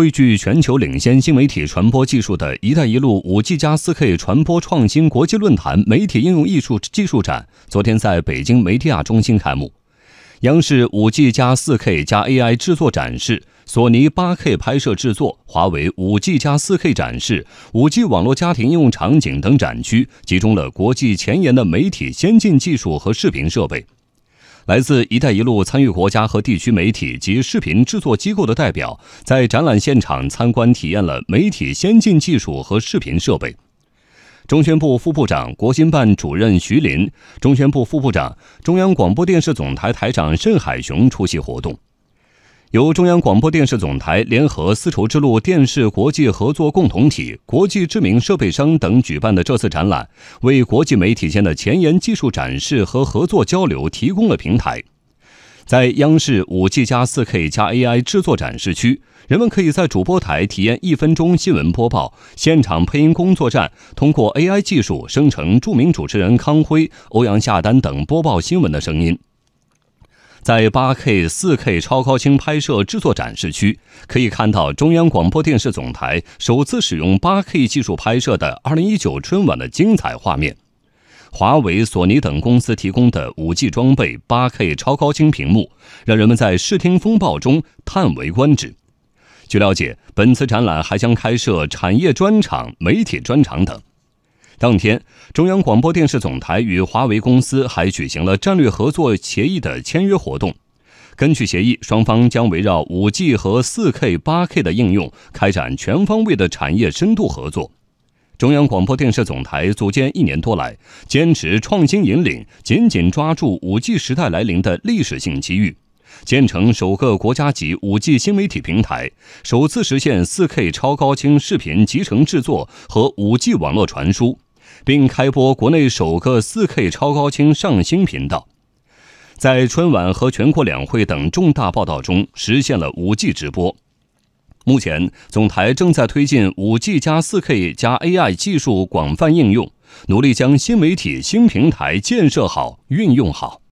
汇聚全球领先新媒体传播技术的一带一路五 G 加四 K 传播创新国际论坛媒体应用艺术技术展昨天在北京媒体亚中心开幕。央视五 G 加四 K 加 AI 制作展示、索尼八 K 拍摄制作、华为五 G 加四 K 展示、五 G 网络家庭应用场景等展区，集中了国际前沿的媒体先进技术和视频设备。来自“一带一路”参与国家和地区媒体及视频制作机构的代表，在展览现场参观体验了媒体先进技术和视频设备。中宣部副部长、国新办主任徐林，中宣部副部长、中央广播电视总台台长盛海雄出席活动。由中央广播电视总台联合丝绸之路电视国际合作共同体、国际知名设备商等举办的这次展览，为国际媒体间的前沿技术展示和合作交流提供了平台。在央视五 G 加四 K 加 AI 制作展示区，人们可以在主播台体验一分钟新闻播报，现场配音工作站通过 AI 技术生成著名主持人康辉、欧阳夏丹等播报新闻的声音。在八 K、四 K 超高清拍摄制作展示区，可以看到中央广播电视总台首次使用八 K 技术拍摄的二零一九春晚的精彩画面。华为、索尼等公司提供的五 G 装备、八 K 超高清屏幕，让人们在视听风暴中叹为观止。据了解，本次展览还将开设产业专场、媒体专场等。当天，中央广播电视总台与华为公司还举行了战略合作协议的签约活动。根据协议，双方将围绕五 G 和四 K、八 K 的应用，开展全方位的产业深度合作。中央广播电视总台组建一年多来，坚持创新引领，紧紧抓住五 G 时代来临的历史性机遇，建成首个国家级五 G 新媒体平台，首次实现四 K 超高清视频集成制作和五 G 网络传输，并开播国内首个 4K 超高清上星频道，在春晚和全国两会等重大报道中实现了 5G 直播。目前，总台正在推进 5G 加 4K 加 AI 技术广泛应用，努力将新媒体新平台建设好、运用好。